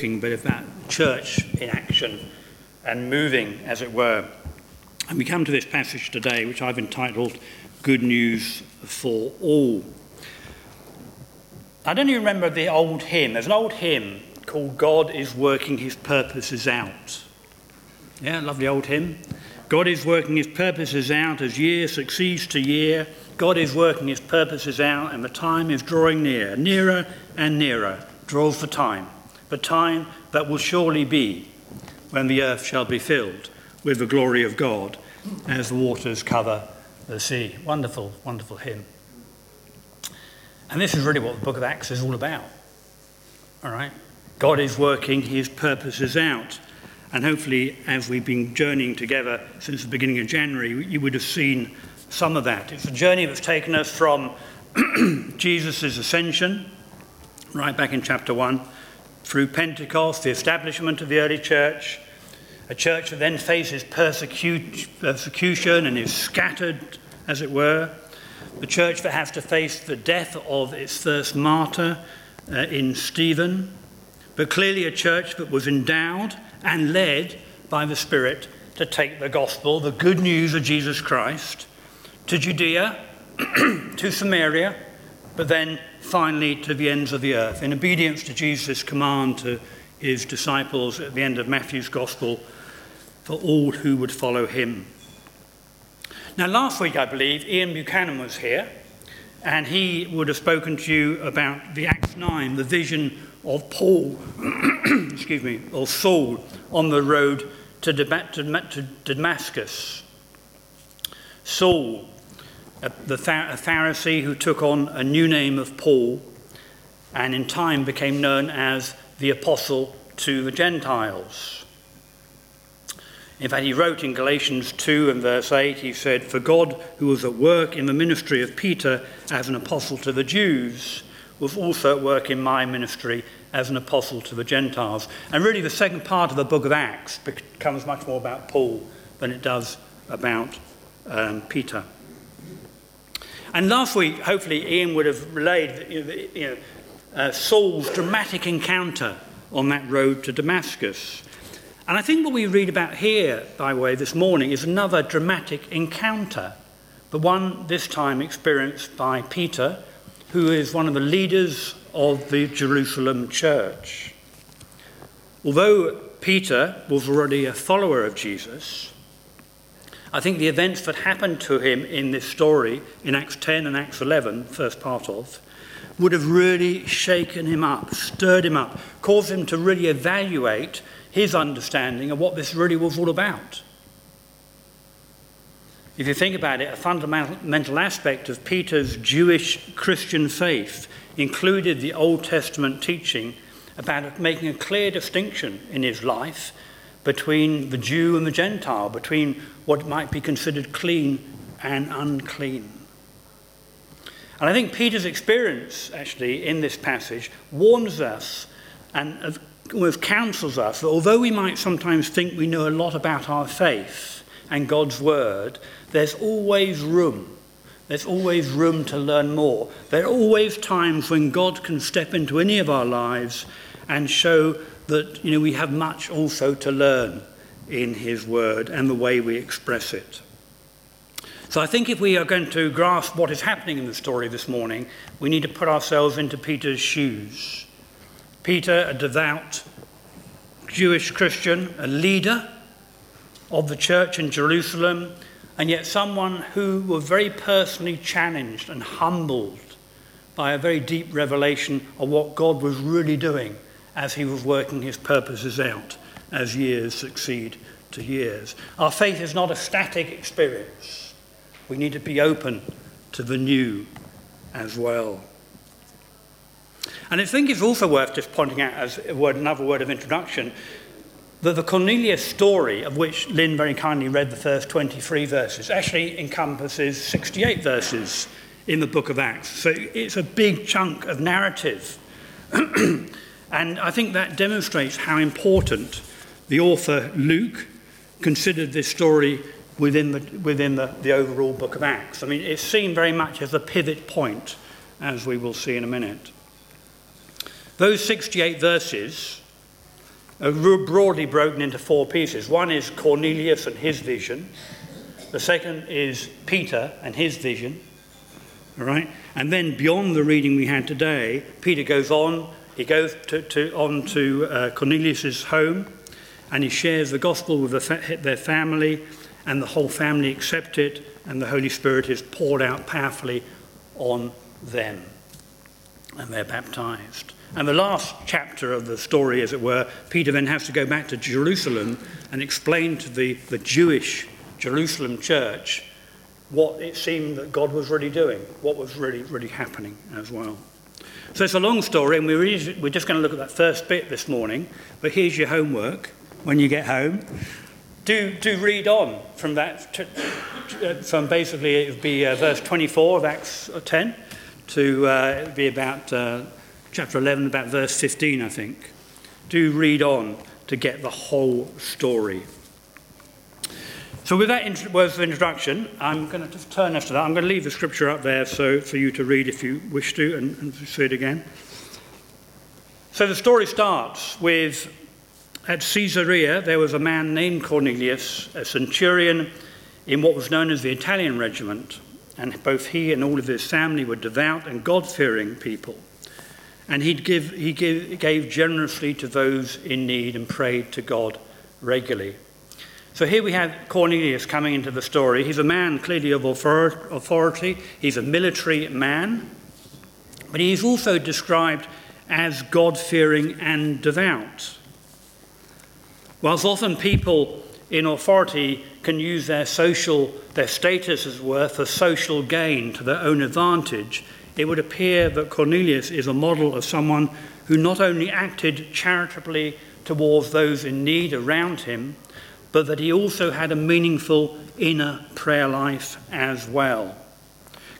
but about church in action and moving, as it were. And we come to this passage today, which I've entitled Good News for All. I don't even remember the old hymn. There's an old hymn called God is Working His Purposes Out. Yeah, lovely old hymn. God is working His purposes out as year succeeds to year. God is working His purposes out, and the time is drawing near. Nearer and nearer draws the time the time that will surely be when the earth shall be filled with the glory of God as the waters cover the sea. Wonderful, wonderful hymn. And this is really what the book of Acts is all about. All right? God is working his purposes out. And hopefully, as we've been journeying together since the beginning of January, you would have seen some of that. It's a journey that's taken us from Jesus' ascension, right back in chapter 1, through Pentecost, the establishment of the early church, a church that then faces persecution and is scattered, as it were, the church that has to face the death of its first martyr uh, in Stephen, but clearly a church that was endowed and led by the Spirit to take the gospel, the good news of Jesus Christ, to Judea, to Samaria, but then finally to the ends of the earth. In obedience to Jesus' command to his disciples at the end of Matthew's Gospel, for all who would follow him. Now, last week, I believe, Ian Buchanan was here, and he would have spoken to you about the Acts 9, the vision of Paul, excuse me, or Saul on the road to Damascus. Saul a, the a Pharisee who took on a new name of Paul and in time became known as the Apostle to the Gentiles. In fact, he wrote in Galatians 2 and verse 8, he said, For God, who was at work in the ministry of Peter as an apostle to the Jews, was also at work in my ministry as an apostle to the Gentiles. And really, the second part of the book of Acts becomes much more about Paul than it does about um, Peter. And last week, hopefully, Ian would have relayed you know, uh, Saul's dramatic encounter on that road to Damascus. And I think what we read about here, by the way, this morning, is another dramatic encounter, the one this time experienced by Peter, who is one of the leaders of the Jerusalem church. Although Peter was already a follower of Jesus, I think the events that happened to him in this story, in Acts 10 and Acts 11, first part of, would have really shaken him up, stirred him up, caused him to really evaluate his understanding of what this really was all about. If you think about it, a fundamental aspect of Peter's Jewish Christian faith included the Old Testament teaching about making a clear distinction in his life between the Jew and the Gentile, between what might be considered clean and unclean. And I think Peter's experience, actually, in this passage warns us and counsels us that although we might sometimes think we know a lot about our faith and God's word, there's always room. There's always room to learn more. There are always times when God can step into any of our lives and show that you know, we have much also to learn in his word and the way we express it. So I think if we are going to grasp what is happening in the story this morning, we need to put ourselves into Peter's shoes. Peter, a devout Jewish Christian, a leader of the church in Jerusalem, and yet someone who was very personally challenged and humbled by a very deep revelation of what God was really doing as he was working his purposes out as years succeed to years. Our faith is not a static experience. We need to be open to the new as well. And I think it's also worth just pointing out, as word, another word of introduction, that the Cornelius story, of which Lynn very kindly read the first 23 verses, actually encompasses 68 verses in the book of Acts. So it's a big chunk of narrative. And I think that demonstrates how important the author Luke considered this story within the, within the, the overall book of Acts. I mean, it's seen very much as a pivot point, as we will see in a minute. Those 68 verses are broadly broken into four pieces. One is Cornelius and his vision. The second is Peter and his vision. All right? And then beyond the reading we had today, Peter goes on. He goes to, to, on to uh, Cornelius' home and he shares the gospel with the fa- their family, and the whole family accept it, and the Holy Spirit is poured out powerfully on them. And they're baptized. And the last chapter of the story, as it were, Peter then has to go back to Jerusalem and explain to the, the Jewish Jerusalem church what it seemed that God was really doing, what was really, really happening as well. So it's a long story, and we're, we're just going to look at that first bit this morning. But here's your homework when you get home. Do, do read on from that, to, uh, from basically it would be uh, verse 24 of Acts 10 to uh, be about uh, chapter 11, about verse 15, I think. Do read on to get the whole story. So, with that words of introduction, I'm going to just turn after that. I'm going to leave the scripture up there so for you to read if you wish to and, and see it again. So, the story starts with at Caesarea, there was a man named Cornelius, a centurion in what was known as the Italian regiment, and both he and all of his family were devout and God fearing people. And he'd give, he give, gave generously to those in need and prayed to God regularly. So here we have Cornelius coming into the story. He's a man clearly of authority, he's a military man, but he's also described as God fearing and devout. Whilst often people in authority can use their social, their status as it were, for social gain to their own advantage, it would appear that Cornelius is a model of someone who not only acted charitably towards those in need around him, but that he also had a meaningful inner prayer life as well.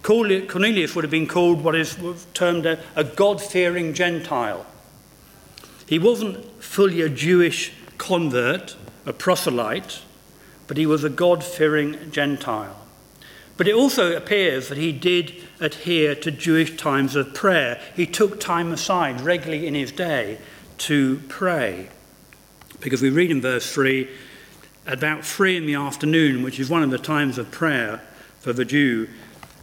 Cornelius would have been called what is termed a, a God fearing Gentile. He wasn't fully a Jewish convert, a proselyte, but he was a God fearing Gentile. But it also appears that he did adhere to Jewish times of prayer. He took time aside regularly in his day to pray. Because we read in verse 3 about 3 in the afternoon, which is one of the times of prayer for the Jew,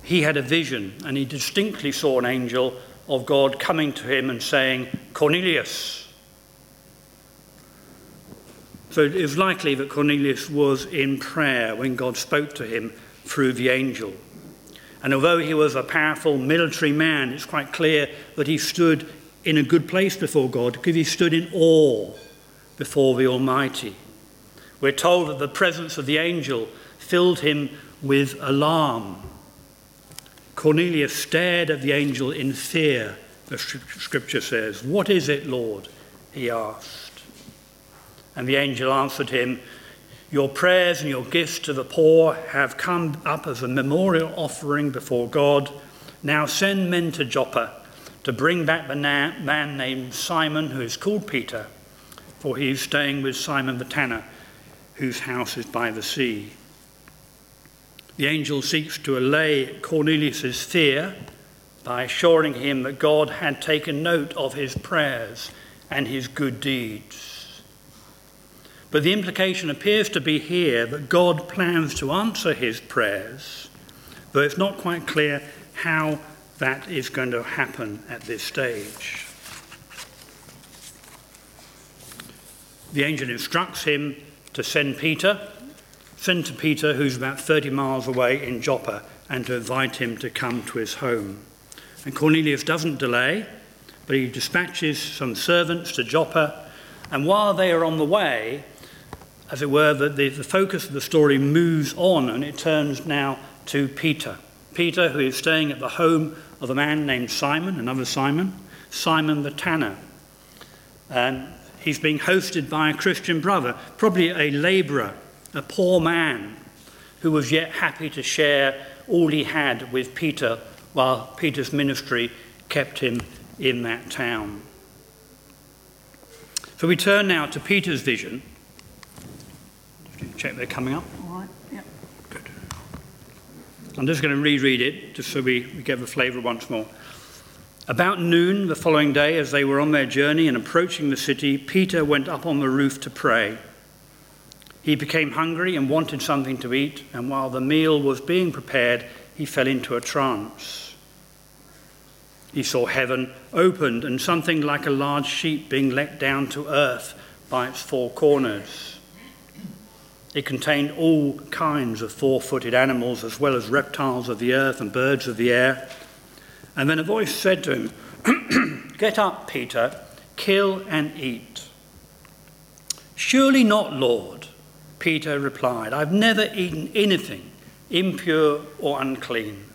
he had a vision and he distinctly saw an angel of God coming to him and saying, Cornelius. So it is likely that Cornelius was in prayer when God spoke to him through the angel. And although he was a powerful military man, it's quite clear that he stood in a good place before God because he stood in awe before the Almighty. We're told that the presence of the angel filled him with alarm. Cornelius stared at the angel in fear, the scripture says. What is it, Lord? he asked. And the angel answered him, Your prayers and your gifts to the poor have come up as a memorial offering before God. Now send men to Joppa to bring back the man named Simon, who is called Peter, for he is staying with Simon the tanner, whose house is by the sea. The angel seeks to allay Cornelius' fear by assuring him that God had taken note of his prayers and his good deeds. But the implication appears to be here that God plans to answer his prayers, though it's not quite clear how that is going to happen at this stage. The angel instructs him to send Peter, send to Peter, who's about 30 miles away in Joppa, and to invite him to come to his home. And Cornelius doesn't delay, but he dispatches some servants to Joppa, and while they are on the way, as it were, the, the, the focus of the story moves on and it turns now to Peter. Peter, who is staying at the home of a man named Simon, another Simon, Simon the tanner. And he's being hosted by a Christian brother, probably a laborer, a poor man, who was yet happy to share all he had with Peter while Peter's ministry kept him in that town. So we turn now to Peter's vision Check they're coming up. All right, yeah. Good. I'm just going to reread it just so we, we get the flavour once more. About noon the following day, as they were on their journey and approaching the city, Peter went up on the roof to pray. He became hungry and wanted something to eat, and while the meal was being prepared, he fell into a trance. He saw heaven opened and something like a large sheet being let down to earth by its four corners. It contained all kinds of four footed animals, as well as reptiles of the earth and birds of the air. And then a voice said to him, Get up, Peter, kill and eat. Surely not, Lord, Peter replied. I've never eaten anything impure or unclean.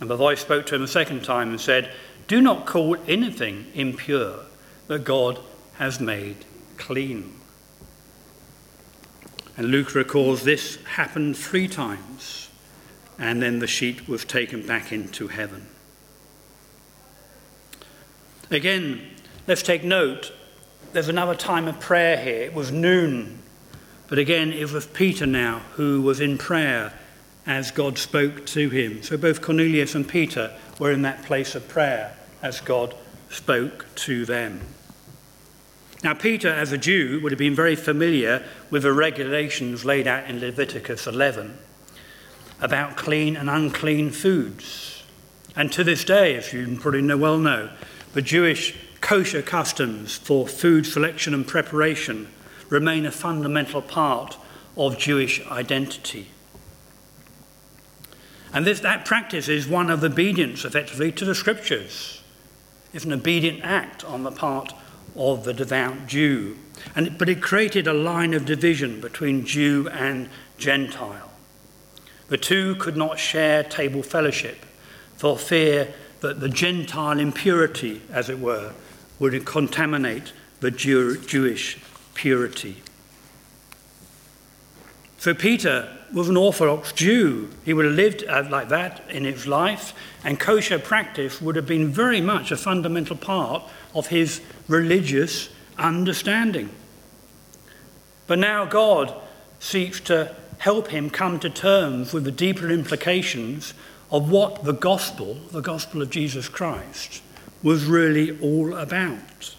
And the voice spoke to him a second time and said, Do not call anything impure that God has made clean. And Luke records this happened three times and then the sheep was taken back into heaven. Again, let's take note there's another time of prayer here. It was noon, but again, it was Peter now who was in prayer as God spoke to him. So both Cornelius and Peter were in that place of prayer as God spoke to them. Now, Peter, as a Jew, would have been very familiar with the regulations laid out in Leviticus 11 about clean and unclean foods. And to this day, as you probably know, well know, the Jewish kosher customs for food selection and preparation remain a fundamental part of Jewish identity. And this, that practice is one of obedience, effectively, to the scriptures. It's an obedient act on the part of the devout Jew. And, but it created a line of division between Jew and Gentile. The two could not share table fellowship for fear that the Gentile impurity, as it were, would contaminate the Jew- Jewish purity. So Peter was an Orthodox Jew. He would have lived uh, like that in his life, and kosher practice would have been very much a fundamental part of his religious understanding. But now God seeks to help him come to terms with the deeper implications of what the gospel, the gospel of Jesus Christ, was really all about.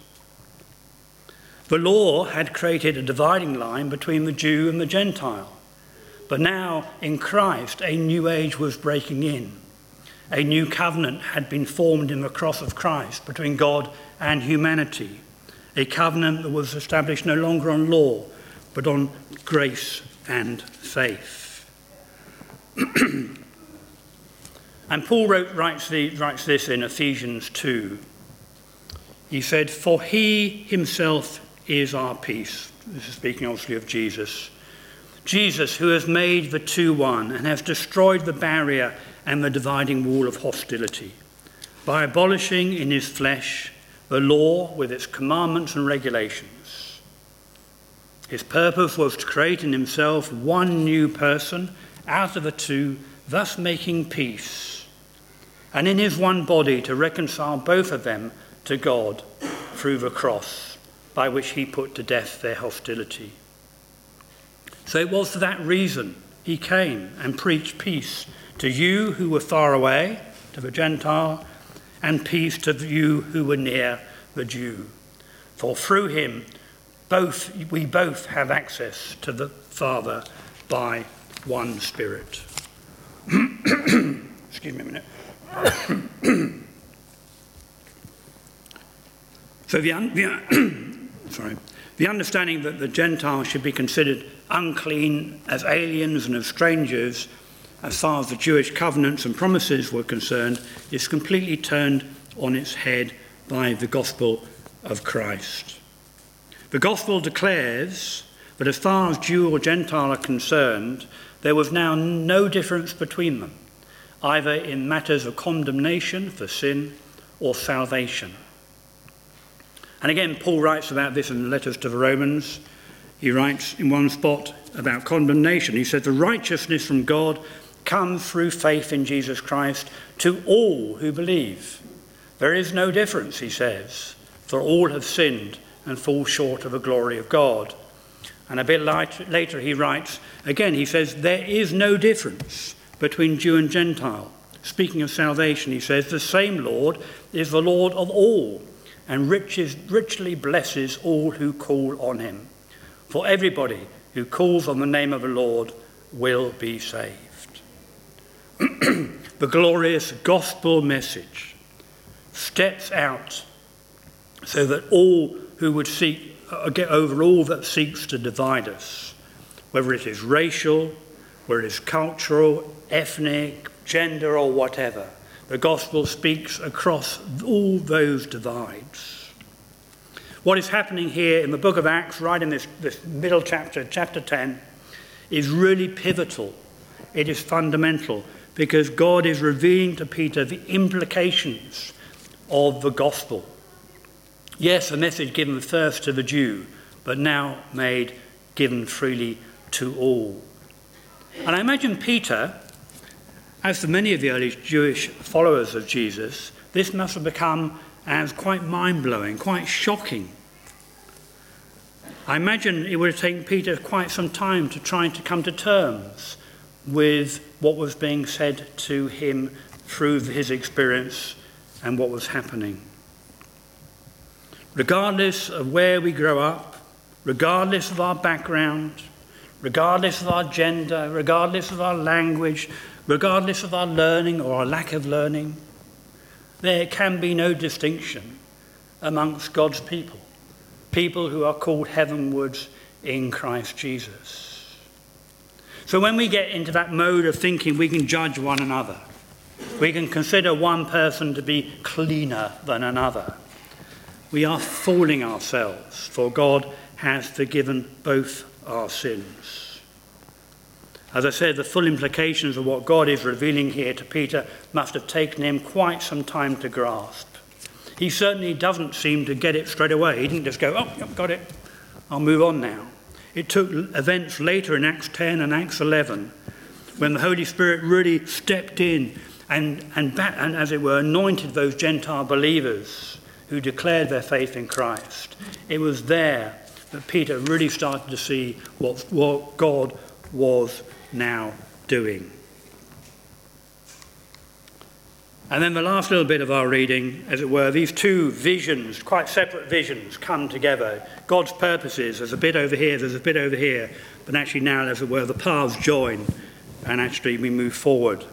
The law had created a dividing line between the Jew and the Gentile. But now, in Christ, a new age was breaking in. A new covenant had been formed in the cross of Christ between God and humanity. A covenant that was established no longer on law, but on grace and faith. and Paul wrote, writes, the, writes this in Ephesians 2. He said, For he himself is our peace. This is speaking obviously of Jesus. Jesus, who has made the two one and has destroyed the barrier and the dividing wall of hostility by abolishing in his flesh the law with its commandments and regulations his purpose was to create in himself one new person out of the two, thus making peace, and in his one body to reconcile both of them to God through the cross, by which he put to death their hostility. So it was for that reason he came and preached peace to you who were far away, to the Gentile, and peace to you who were near, the Jew. For through him, both, we both have access to the Father by one Spirit. Excuse me a minute. so the, the sorry, the understanding that the Gentiles should be considered unclean as aliens and as strangers, as far as the Jewish covenants and promises were concerned, is completely turned on its head by the gospel of Christ. The gospel declares that as far as Jew or Gentile are concerned, there was now no difference between them, either in matters of condemnation for sin or salvation. And again, Paul writes about this in the letters to the Romans. He writes in one spot about condemnation. He says, The righteousness from God comes through faith in Jesus Christ to all who believe. There is no difference, he says, for all have sinned and fall short of the glory of God. And a bit later he writes, again, he says, There is no difference between Jew and Gentile, speaking of salvation, he says, The same Lord is the Lord of all, and riches, richly blesses all who call on him. For everybody who calls on the name of the Lord will be saved. the glorious gospel message steps out so that all who would seek, uh, get over all that seeks to divide us, whether it is racial, whether it is cultural, ethnic, gender, or whatever. The gospel speaks across all those divides. What is happening here in the book of Acts, right in this, this middle chapter, chapter 10, is really pivotal. It is fundamental because God is revealing to Peter the implications of the gospel. Yes, a message given first to the Jew, but now made given freely to all. And I imagine Peter, as for many of the early Jewish followers of Jesus, this must have become as quite mind blowing, quite shocking. I imagine it would have taken Peter quite some time to try to come to terms with what was being said to him through his experience and what was happening. Regardless of where we grow up, regardless of our background, regardless of our gender, regardless of our language, regardless of our learning or our lack of learning, there can be no distinction amongst God's people, people who are called heavenwards in Christ Jesus. So when we get into that mode of thinking we can judge one another, we can consider one person to be cleaner than another, we are fooling ourselves, for God has forgiven both our sins. As I said, the full implications of what God is revealing here to Peter must have taken him quite some time to grasp. He certainly doesn't seem to get it straight away. He didn't just go, oh, yep, got it, I'll move on now. It took events later in Acts 10 and Acts 11 when the Holy Spirit really stepped in and, and, and, as it were, anointed those Gentile believers who declared their faith in Christ. It was there that Peter really started to see what, what God was now doing. And then the last little bit of our reading, as it were, these two visions, quite separate visions, come together. God's purposes, there's a bit over here, there's a bit over here, but actually now, as it were, the paths join and actually we move forward.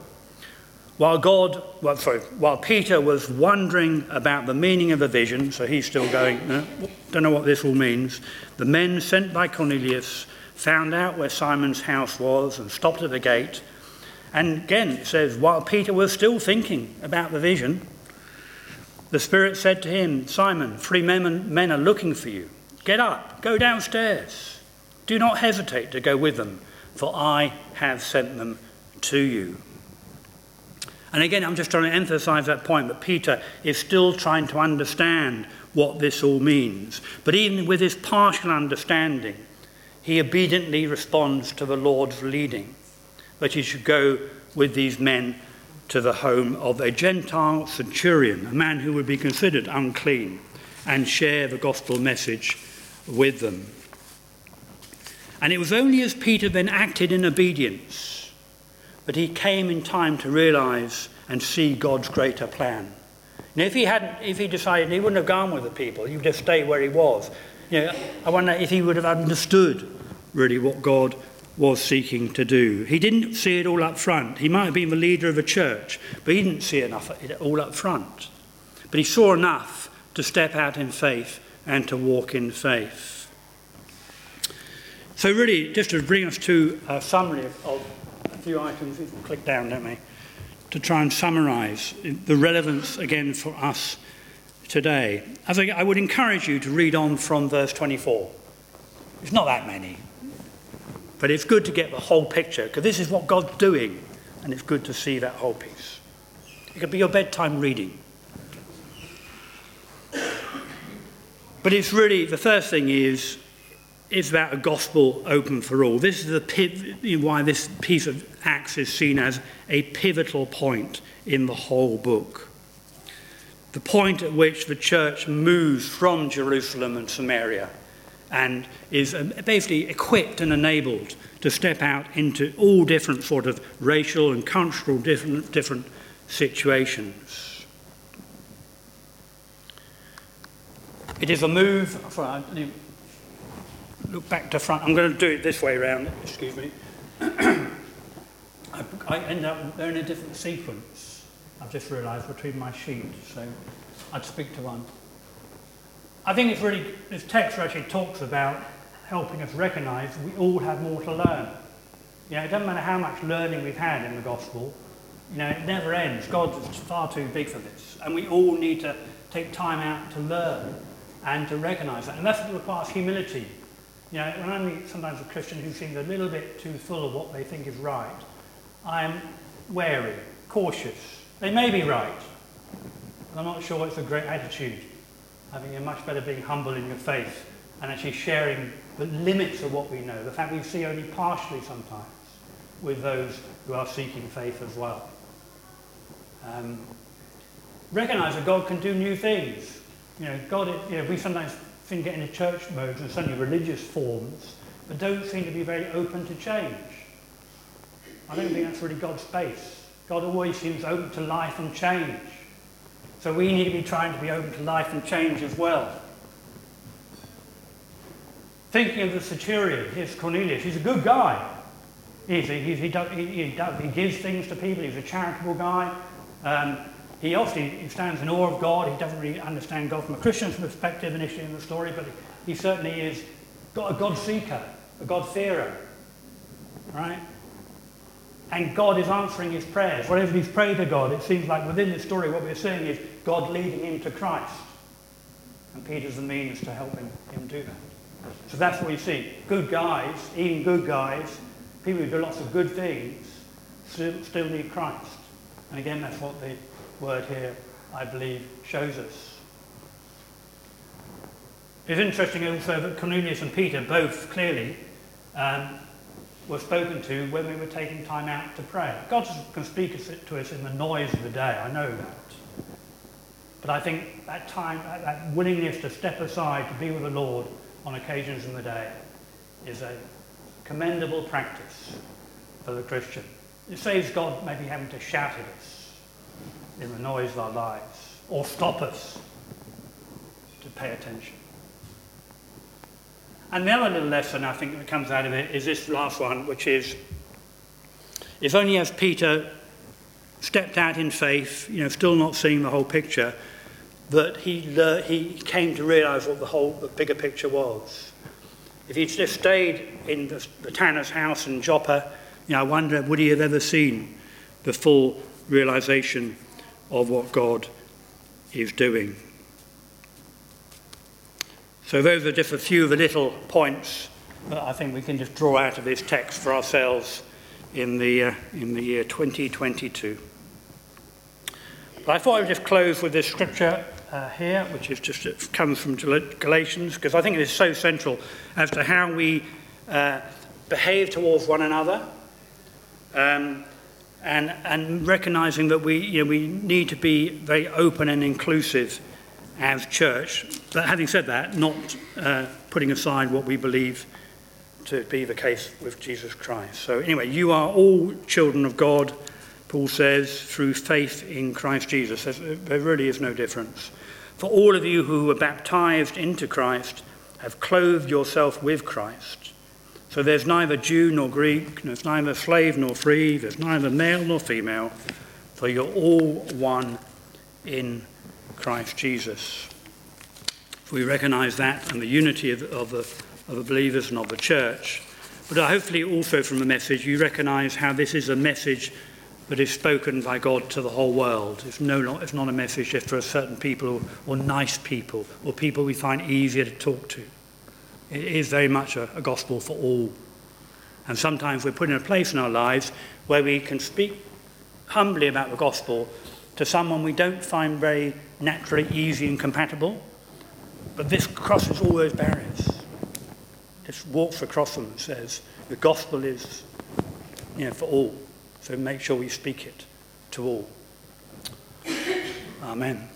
While God, well, sorry, while Peter was wondering about the meaning of the vision, so he's still going, no, don't know what this all means, the men sent by Cornelius found out where Simon's house was and stopped at the gate. And again, it says, while Peter was still thinking about the vision, the Spirit said to him, Simon, three men, men are looking for you. Get up, go downstairs. Do not hesitate to go with them, for I have sent them to you. And again, I'm just trying to emphasize that point that Peter is still trying to understand what this all means. But even with his partial understanding, he obediently responds to the Lord's leading that he should go with these men to the home of a Gentile centurion, a man who would be considered unclean, and share the gospel message with them. And it was only as Peter then acted in obedience but he came in time to realize and see God's greater plan. Now, if he hadn't, if he decided he wouldn't have gone with the people, he would have stayed where he was. You know, I wonder if he would have understood really what God was seeking to do. He didn't see it all up front. He might have been the leader of a church, but he didn't see enough it all up front. But he saw enough to step out in faith and to walk in faith. So, really, just to bring us to a summary of few items, we click down, don't to try and summarise the relevance again for us today. As I, I would encourage you to read on from verse 24. It's not that many, but it's good to get the whole picture because this is what God's doing, and it's good to see that whole piece. It could be your bedtime reading. But it's really, the first thing is is about a gospel open for all. This is the, why this piece of Acts is seen as a pivotal point in the whole book. The point at which the church moves from Jerusalem and Samaria and is um, basically equipped and enabled to step out into all different sort of racial and cultural different, different situations. It is a move, for, look back to front, I'm going to do it this way around, excuse me. I, I end up, they're in a different sequence, I've just realised, between my sheets, so I'd speak to one. I think it's really, this text actually talks about helping us recognise we all have more to learn. You know, it doesn't matter how much learning we've had in the gospel, you know, it never ends. God's far too big for this. And we all need to take time out to learn and to recognise that. And that's what requires humility. You know, when I meet sometimes a Christian who seems a little bit too full of what they think is right, I am wary, cautious. They may be right, but I'm not sure it's a great attitude. I think you're much better being humble in your faith and actually sharing the limits of what we know, the fact we see only partially sometimes with those who are seeking faith as well. Um, recognize that God can do new things. You know, God, you know, we sometimes seem to get into church modes and certainly religious forms, but don't seem to be very open to change. I don't think that's really God's space. God always seems open to life and change. So we need to be trying to be open to life and change as well. Thinking of the centurion, here's Cornelius. He's a good guy. He's, he, he, he, he gives things to people. He's a charitable guy. Um, he obviously stands in awe of God. He doesn't really understand God from a Christian's perspective initially in the story, but he certainly is a God seeker, a God fearer. Right? And God is answering his prayers. Whatever he's prayed to God, it seems like within this story what we're seeing is God leading him to Christ. And Peter's the means to help him, him do that. So that's what we see. Good guys, even good guys, people who do lots of good things, still, still need Christ. And again, that's what the word here, I believe, shows us. It's interesting also that Cornelius and Peter both clearly um, were spoken to when we were taking time out to pray. God can speak to us in the noise of the day, I know that. But I think that time, that willingness to step aside to be with the Lord on occasions in the day is a commendable practice for the Christian. It saves God maybe having to shout at us in the noise of our lives or stop us to pay attention. And the other little lesson I think that comes out of it is this last one, which is if only as Peter stepped out in faith, you know, still not seeing the whole picture, that he, he came to realize what the whole the bigger picture was. If he'd just stayed in the, the tanner's house in Joppa, you know, I wonder would he have ever seen the full realization of what God is doing. So those are just a few of the little points that I think we can just draw out of this text for ourselves in the, uh, in the year 2022. But I thought I would just close with this scripture uh, here, which is just it comes from Galatians, because I think it is so central as to how we uh, behave towards one another, um, and and recognizing that we you know, we need to be very open and inclusive as church. But having said that, not uh, putting aside what we believe to be the case with Jesus Christ. So, anyway, you are all children of God, Paul says, through faith in Christ Jesus. There really is no difference. For all of you who were baptized into Christ have clothed yourself with Christ. So there's neither Jew nor Greek, there's neither slave nor free, there's neither male nor female, for you're all one in Christ Jesus. We recognize that and the unity of, of, the, of the believers and of the church. But hopefully, also from the message, you recognize how this is a message that is spoken by God to the whole world. It's, no, not, it's not a message just for a certain people or, or nice people or people we find easier to talk to. It is very much a, a gospel for all. And sometimes we're put in a place in our lives where we can speak humbly about the gospel to someone we don't find very naturally easy and compatible. But this crosses all those barriers. Just walks across them and says, the gospel is you know, for all. So make sure we speak it to all. Amen.